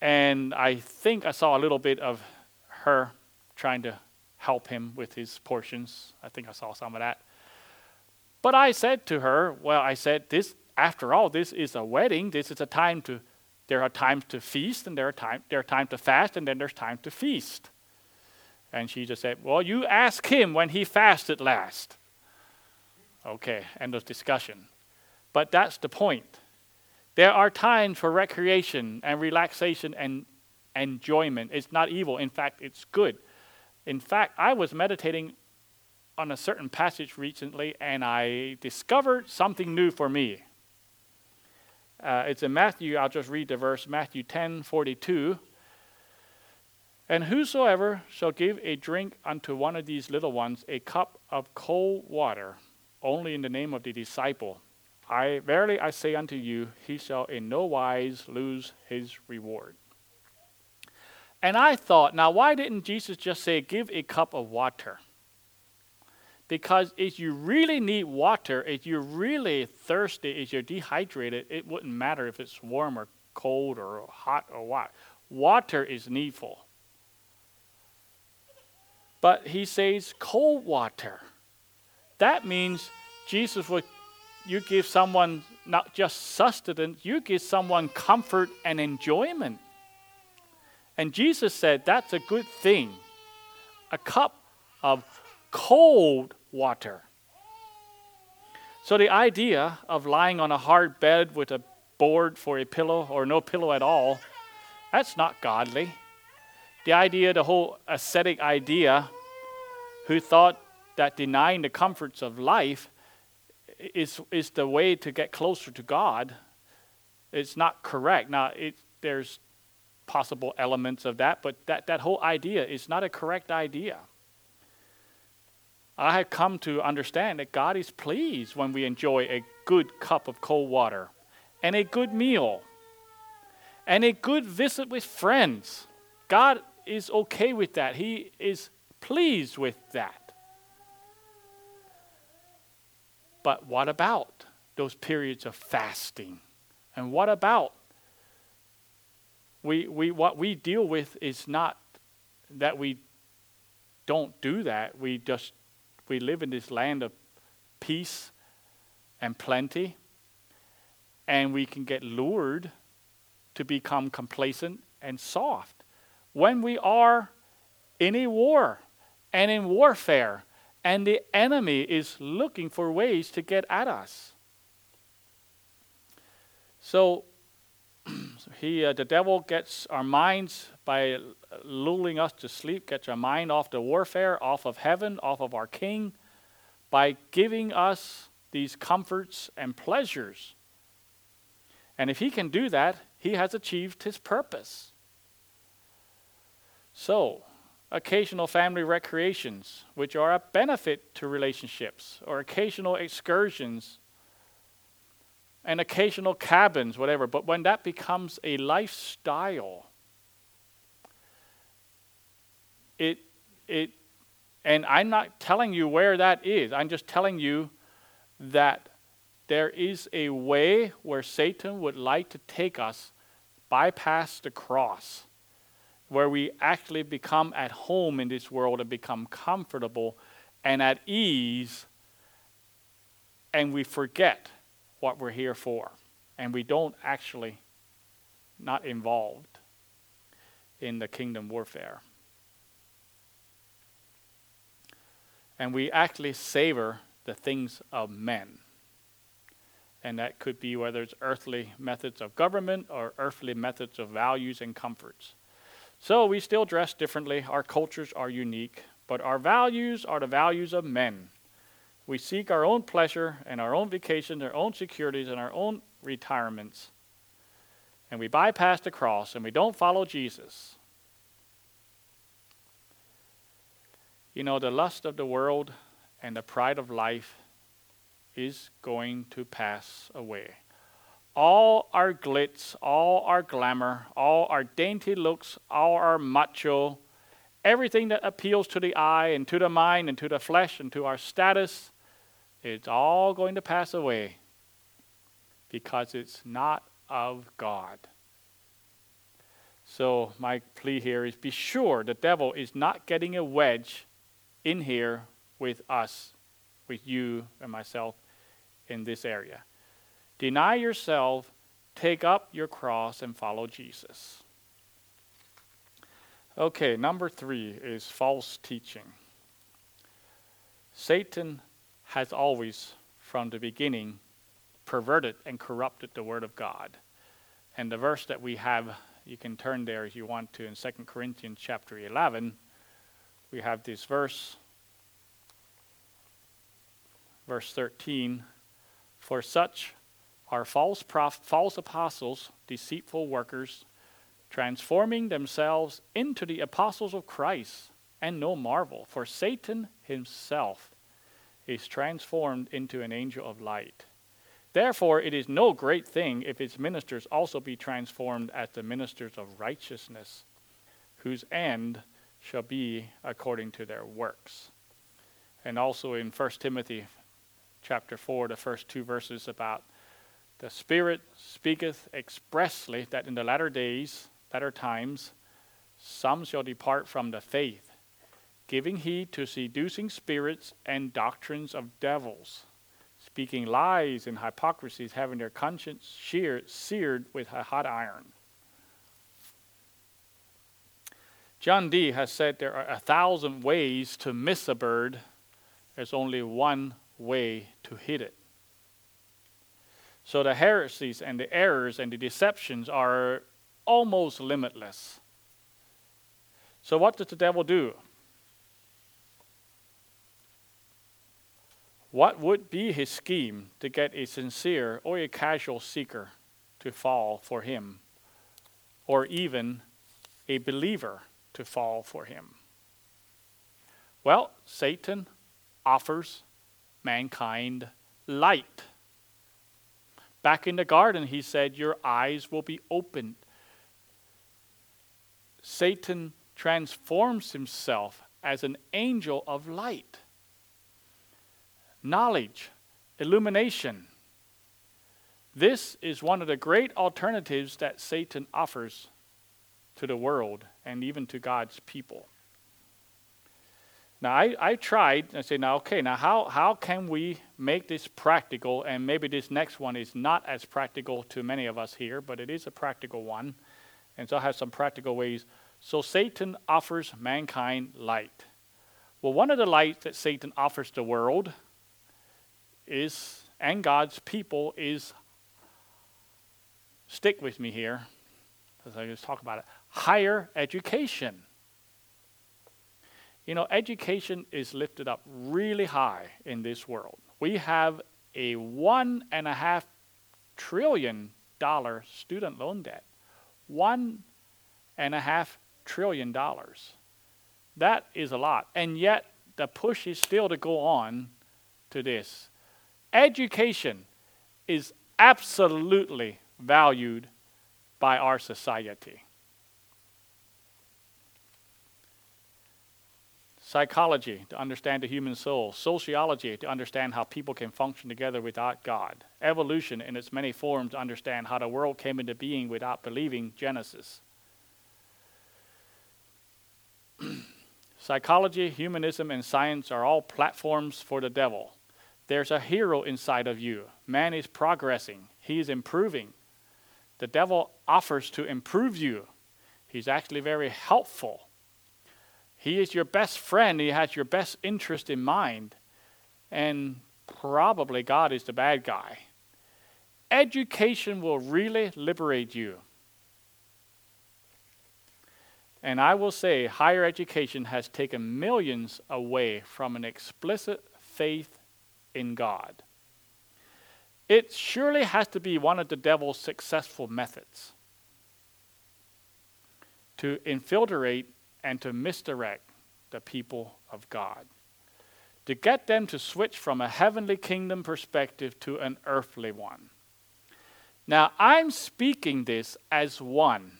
S1: And I think I saw a little bit of her trying to help him with his portions. I think I saw some of that. But I said to her, well, I said, this, after all, this is a wedding. This is a time to, there are times to feast and there are time, there are time to fast and then there's time to feast. And she just said, well, you ask him when he fasted last. Okay, end of discussion. But that's the point. There are times for recreation and relaxation and enjoyment. It's not evil. In fact, it's good. In fact, I was meditating on a certain passage recently and I discovered something new for me. Uh, it's in Matthew, I'll just read the verse, Matthew 10 42. And whosoever shall give a drink unto one of these little ones a cup of cold water, only in the name of the disciple. I verily I say unto you, he shall in no wise lose his reward. And I thought, now why didn't Jesus just say, give a cup of water? Because if you really need water, if you're really thirsty, if you're dehydrated, it wouldn't matter if it's warm or cold or hot or what. Water is needful. But he says cold water. That means Jesus would you give someone not just sustenance, you give someone comfort and enjoyment. And Jesus said that's a good thing. A cup of cold water. So the idea of lying on a hard bed with a board for a pillow or no pillow at all, that's not godly. The idea, the whole ascetic idea, who thought that denying the comforts of life is, is the way to get closer to God. It's not correct. Now, it, there's possible elements of that, but that, that whole idea is not a correct idea. I have come to understand that God is pleased when we enjoy a good cup of cold water and a good meal and a good visit with friends. God is okay with that. He is pleased with that. But what about those periods of fasting? And what about we, we what we deal with is not that we don't do that. We just we live in this land of peace and plenty, and we can get lured to become complacent and soft when we are in a war and in warfare and the enemy is looking for ways to get at us. So he, uh, the devil gets our minds by lulling us to sleep, gets our mind off the warfare, off of heaven, off of our King, by giving us these comforts and pleasures. And if he can do that, he has achieved his purpose. So, occasional family recreations, which are a benefit to relationships, or occasional excursions, and occasional cabins, whatever. But when that becomes a lifestyle, it, it, and I'm not telling you where that is, I'm just telling you that there is a way where Satan would like to take us bypass the cross where we actually become at home in this world and become comfortable and at ease, and we forget what we're here for, and we don't actually not involved in the kingdom warfare. And we actually savor the things of men. And that could be whether it's earthly methods of government or earthly methods of values and comforts. So we still dress differently. Our cultures are unique, but our values are the values of men. We seek our own pleasure and our own vacation, our own securities, and our own retirements. And we bypass the cross and we don't follow Jesus. You know, the lust of the world and the pride of life is going to pass away all our glitz, all our glamour, all our dainty looks, all our macho, everything that appeals to the eye and to the mind and to the flesh and to our status, it's all going to pass away because it's not of God. So, my plea here is be sure the devil is not getting a wedge in here with us, with you and myself in this area. Deny yourself, take up your cross, and follow Jesus. Okay, number three is false teaching. Satan has always, from the beginning, perverted and corrupted the Word of God. And the verse that we have, you can turn there if you want to, in 2 Corinthians chapter 11, we have this verse, verse 13 For such are false, prof- false apostles, deceitful workers, transforming themselves into the apostles of Christ. And no marvel, for Satan himself is transformed into an angel of light. Therefore, it is no great thing if its ministers also be transformed as the ministers of righteousness, whose end shall be according to their works. And also in 1 Timothy chapter 4, the first two verses about the Spirit speaketh expressly that in the latter days, latter times, some shall depart from the faith, giving heed to seducing spirits and doctrines of devils, speaking lies and hypocrisies, having their conscience sheared, seared with a hot iron. John Dee has said there are a thousand ways to miss a bird, there's only one way to hit it. So the heresies and the errors and the deceptions are almost limitless. So, what does the devil do? What would be his scheme to get a sincere or a casual seeker to fall for him, or even a believer to fall for him? Well, Satan offers mankind light. Back in the garden, he said, Your eyes will be opened. Satan transforms himself as an angel of light. Knowledge, illumination. This is one of the great alternatives that Satan offers to the world and even to God's people. Now, I, I tried, I said, now, okay, now how, how can we make this practical? And maybe this next one is not as practical to many of us here, but it is a practical one. And so I have some practical ways. So Satan offers mankind light. Well, one of the lights that Satan offers the world is, and God's people, is, stick with me here, as I just talk about it, higher education. You know, education is lifted up really high in this world. We have a one and a half trillion dollar student loan debt. One and a half trillion dollars. That is a lot. And yet, the push is still to go on to this. Education is absolutely valued by our society. Psychology, to understand the human soul. Sociology, to understand how people can function together without God. Evolution, in its many forms, to understand how the world came into being without believing Genesis. Psychology, humanism, and science are all platforms for the devil. There's a hero inside of you. Man is progressing, he is improving. The devil offers to improve you, he's actually very helpful he is your best friend. He has your best interest in mind. And probably God is the bad guy. Education will really liberate you. And I will say, higher education has taken millions away from an explicit faith in God. It surely has to be one of the devil's successful methods to infiltrate and to misdirect the people of God. To get them to switch from a heavenly kingdom perspective to an earthly one. Now, I'm speaking this as one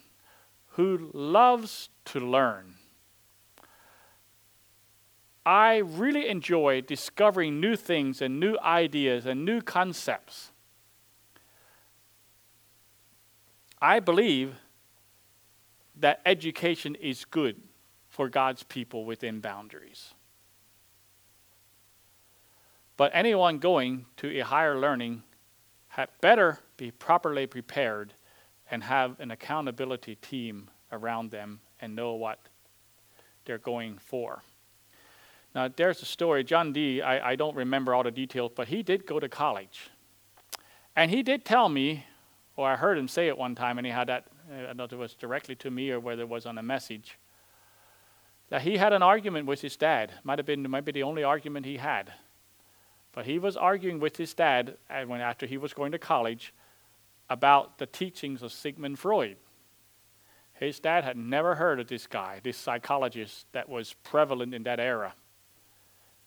S1: who loves to learn. I really enjoy discovering new things and new ideas and new concepts. I believe that education is good for God's people within boundaries. But anyone going to a higher learning had better be properly prepared and have an accountability team around them and know what they're going for. Now, there's a story. John Dee, I, I don't remember all the details, but he did go to college. And he did tell me, or I heard him say it one time, and he had that, uh, I don't know if it was directly to me or whether it was on a message that he had an argument with his dad. Might have been maybe the only argument he had. But he was arguing with his dad uh, when after he was going to college about the teachings of Sigmund Freud. His dad had never heard of this guy, this psychologist that was prevalent in that era.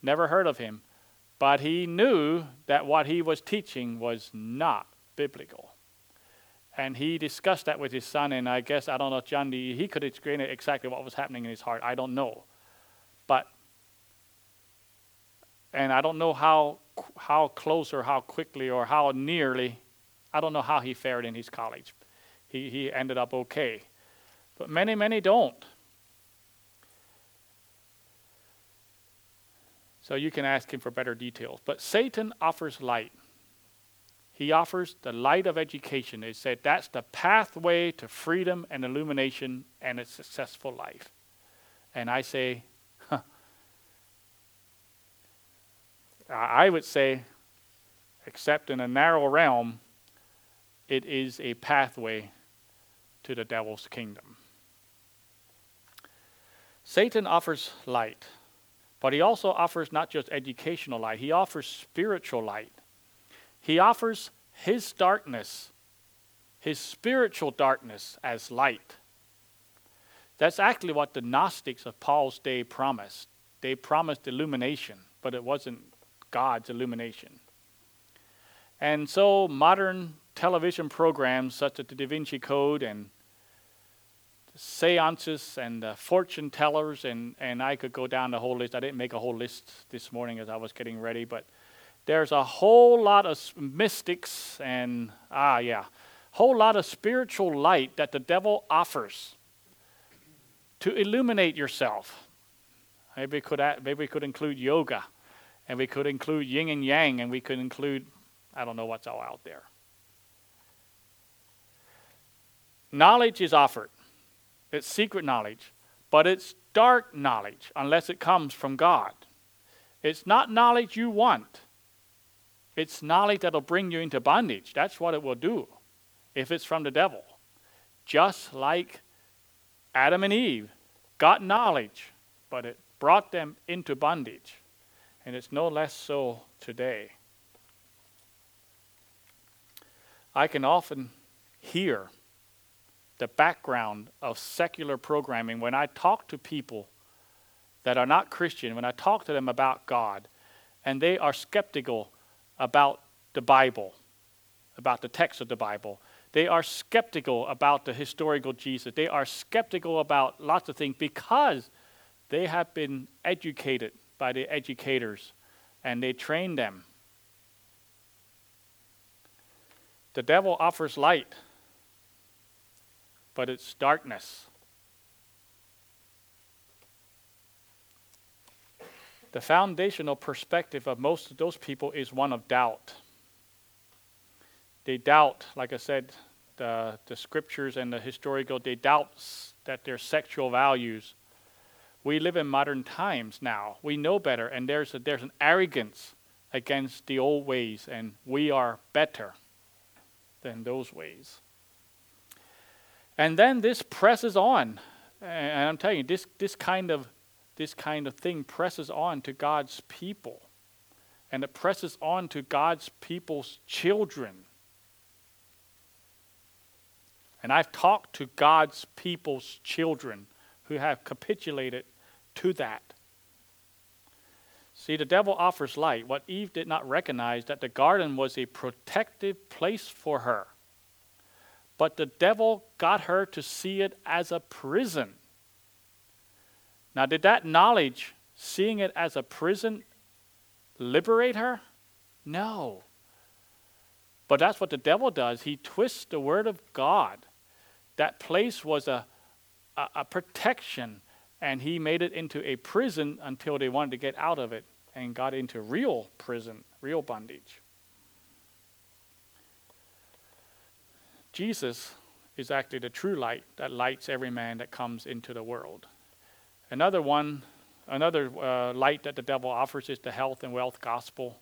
S1: Never heard of him. But he knew that what he was teaching was not biblical and he discussed that with his son. And I guess I don't know, John, he could explain exactly what was happening in his heart. I don't know, but and I don't know how how close or how quickly or how nearly. I don't know how he fared in his college. He he ended up okay, but many many don't. So you can ask him for better details. But Satan offers light. He offers the light of education. They said that's the pathway to freedom and illumination and a successful life. And I say, huh, I would say, except in a narrow realm, it is a pathway to the devil's kingdom. Satan offers light, but he also offers not just educational light, he offers spiritual light. He offers his darkness, his spiritual darkness, as light. That's actually what the Gnostics of Paul's day promised. They promised illumination, but it wasn't God's illumination. And so modern television programs such as the Da Vinci Code and seances and uh, fortune tellers, and, and I could go down the whole list. I didn't make a whole list this morning as I was getting ready, but there's a whole lot of mystics and, ah, yeah, whole lot of spiritual light that the devil offers to illuminate yourself. Maybe we could, maybe we could include yoga, and we could include yin and yang, and we could include, I don't know what's all out there. Knowledge is offered. It's secret knowledge, but it's dark knowledge unless it comes from God. It's not knowledge you want. It's knowledge that'll bring you into bondage. That's what it will do if it's from the devil. Just like Adam and Eve got knowledge, but it brought them into bondage. And it's no less so today. I can often hear the background of secular programming when I talk to people that are not Christian, when I talk to them about God, and they are skeptical about the Bible, about the text of the Bible. They are skeptical about the historical Jesus. They are skeptical about lots of things because they have been educated by the educators and they train them. The devil offers light but it's darkness. The foundational perspective of most of those people is one of doubt. They doubt, like I said, the, the scriptures and the historical, they doubt that their sexual values. We live in modern times now. We know better, and there's, a, there's an arrogance against the old ways, and we are better than those ways. And then this presses on. And I'm telling you, this, this, kind of, this kind of thing presses on to God's people. And it presses on to God's people's children. And I've talked to God's people's children who have capitulated to that. See, the devil offers light. What Eve did not recognize that the garden was a protective place for her. But the devil got her to see it as a prison. Now, did that knowledge, seeing it as a prison, liberate her? No. But that's what the devil does. He twists the word of God. That place was a, a, a, protection, and he made it into a prison until they wanted to get out of it and got into real prison, real bondage. Jesus is actually the true light that lights every man that comes into the world. Another one, another uh, light that the devil offers is the health and wealth gospel,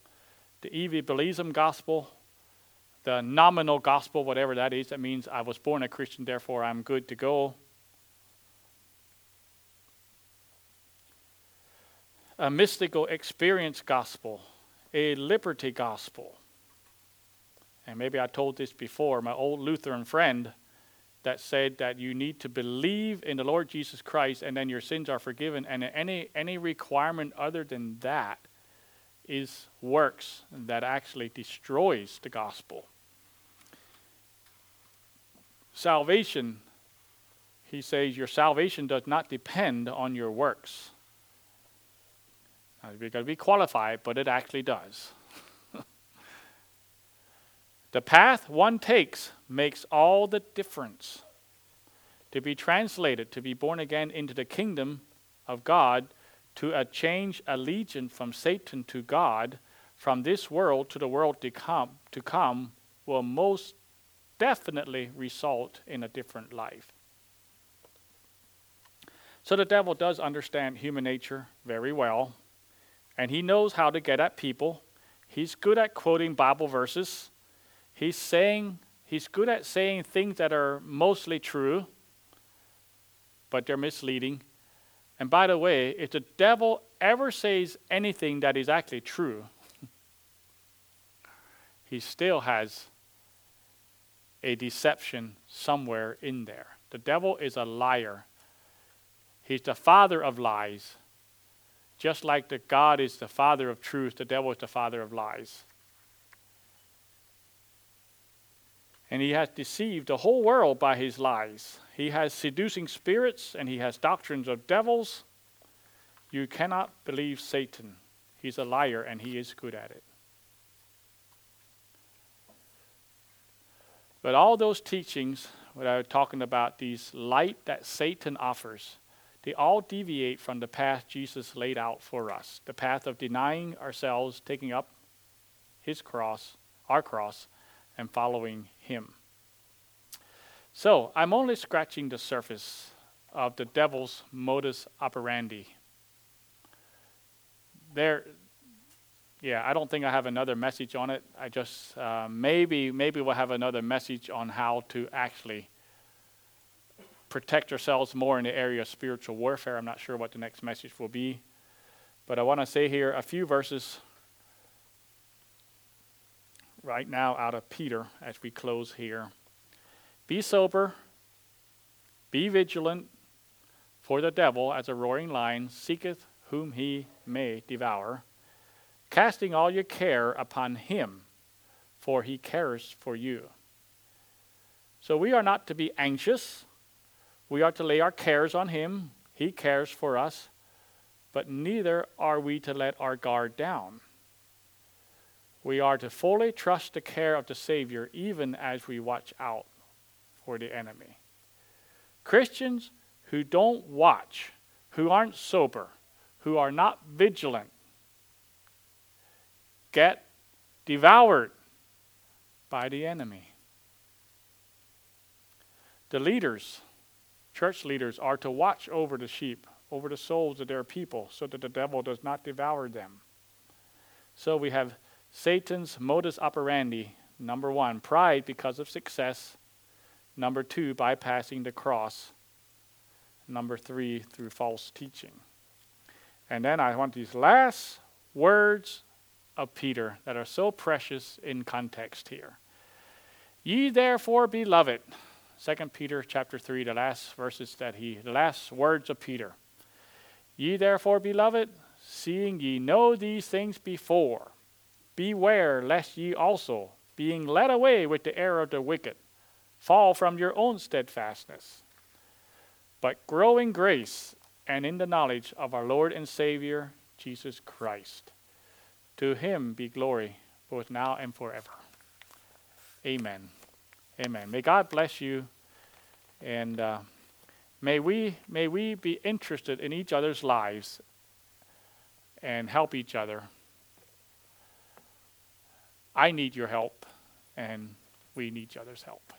S1: the evangelism gospel, the nominal gospel, whatever that is. That means I was born a Christian, therefore I'm good to go. A mystical experience gospel, a liberty gospel and maybe I told this before, my old Lutheran friend that said that you need to believe in the Lord Jesus Christ and then your sins are forgiven, and any, any requirement other than that is works that actually destroys the gospel. Salvation, he says, your salvation does not depend on your works. Now, you've got to be qualified, but it actually does. The path one takes makes all the difference. To be translated, to be born again into the kingdom of God, to a change allegiance from Satan to God, from this world to the world to come, to come will most definitely result in a different life. So the devil does understand human nature very well, and he knows how to get at people. He's good at quoting Bible verses. He's saying, he's good at saying things that are mostly true, but they're misleading. And by the way, if the devil ever says anything that is actually true, he still has a deception somewhere in there. The devil is a liar. He's the father of lies. Just like the God is the father of truth, the devil is the father of lies. And he has deceived the whole world by his lies. He has seducing spirits and he has doctrines of devils. You cannot believe Satan. He's a liar and he is good at it. But all those teachings, what I was talking about, these light that Satan offers, they all deviate from the path Jesus laid out for us the path of denying ourselves, taking up his cross, our cross, and following him. So, I'm only scratching the surface of the devil's modus operandi. There, yeah, I don't think I have another message on it. I just uh, maybe maybe we'll have another message on how to actually protect ourselves more in the area of spiritual warfare. I'm not sure what the next message will be, but I want to say here a few verses right now out of Peter as we close here. Be sober, be vigilant, for the devil, as a roaring lion, seeketh whom he may devour, casting all your care upon him, for he cares for you. So we are not to be anxious. We are to lay our cares on him. He cares for us. But neither are we to let our guard down. We are to fully trust the care of the Savior even as we watch out for the enemy. Christians who don't watch, who aren't sober, who are not vigilant, get devoured by the enemy. The leaders, church leaders, are to watch over the sheep, over the souls of their people, so that the devil does not devour them. So we have Satan's modus operandi number one, pride because of success. Number two, bypassing the cross. Number three, through false teaching. And then I want these last words of Peter that are so precious in context here. Ye therefore, beloved, 2 Peter chapter 3, the last verses that he, the last words of Peter. Ye therefore, beloved, seeing ye know these things before, beware lest ye also, being led away with the error of the wicked, fall from your own steadfastness but grow in grace and in the knowledge of our Lord and Savior, Jesus Christ. To him be glory, both now and forever. Amen. Amen. May God bless you, and uh, may we may we be interested in each other's lives and help each other. I need your help, and we need each other's help.